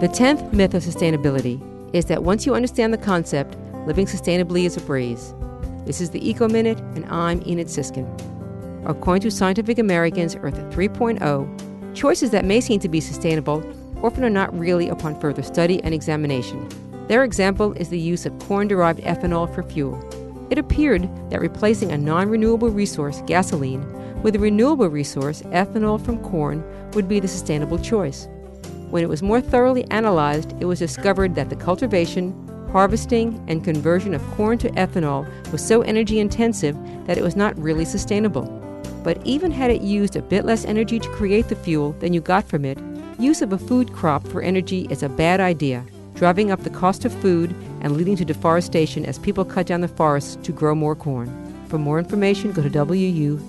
The 10th myth of sustainability is that once you understand the concept, living sustainably is a breeze. This is the Eco Minute, and I'm Enid Sisskin. According to Scientific American's Earth 3.0, choices that may seem to be sustainable often are not really upon further study and examination. Their example is the use of corn derived ethanol for fuel. It appeared that replacing a non renewable resource, gasoline, with a renewable resource, ethanol from corn, would be the sustainable choice. When it was more thoroughly analyzed, it was discovered that the cultivation, harvesting, and conversion of corn to ethanol was so energy intensive that it was not really sustainable. But even had it used a bit less energy to create the fuel than you got from it, use of a food crop for energy is a bad idea, driving up the cost of food and leading to deforestation as people cut down the forests to grow more corn. For more information, go to wuwf.org.